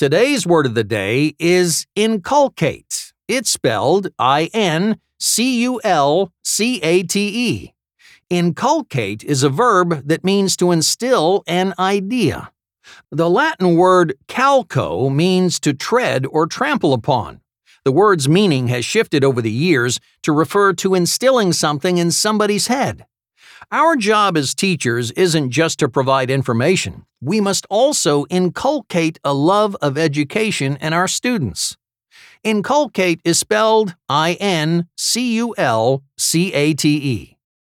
Today's word of the day is inculcate. It's spelled I N C U L C A T E. Inculcate is a verb that means to instill an idea. The Latin word calco means to tread or trample upon. The word's meaning has shifted over the years to refer to instilling something in somebody's head. Our job as teachers isn't just to provide information, we must also inculcate a love of education in our students. Inculcate is spelled I N C U L C A T E.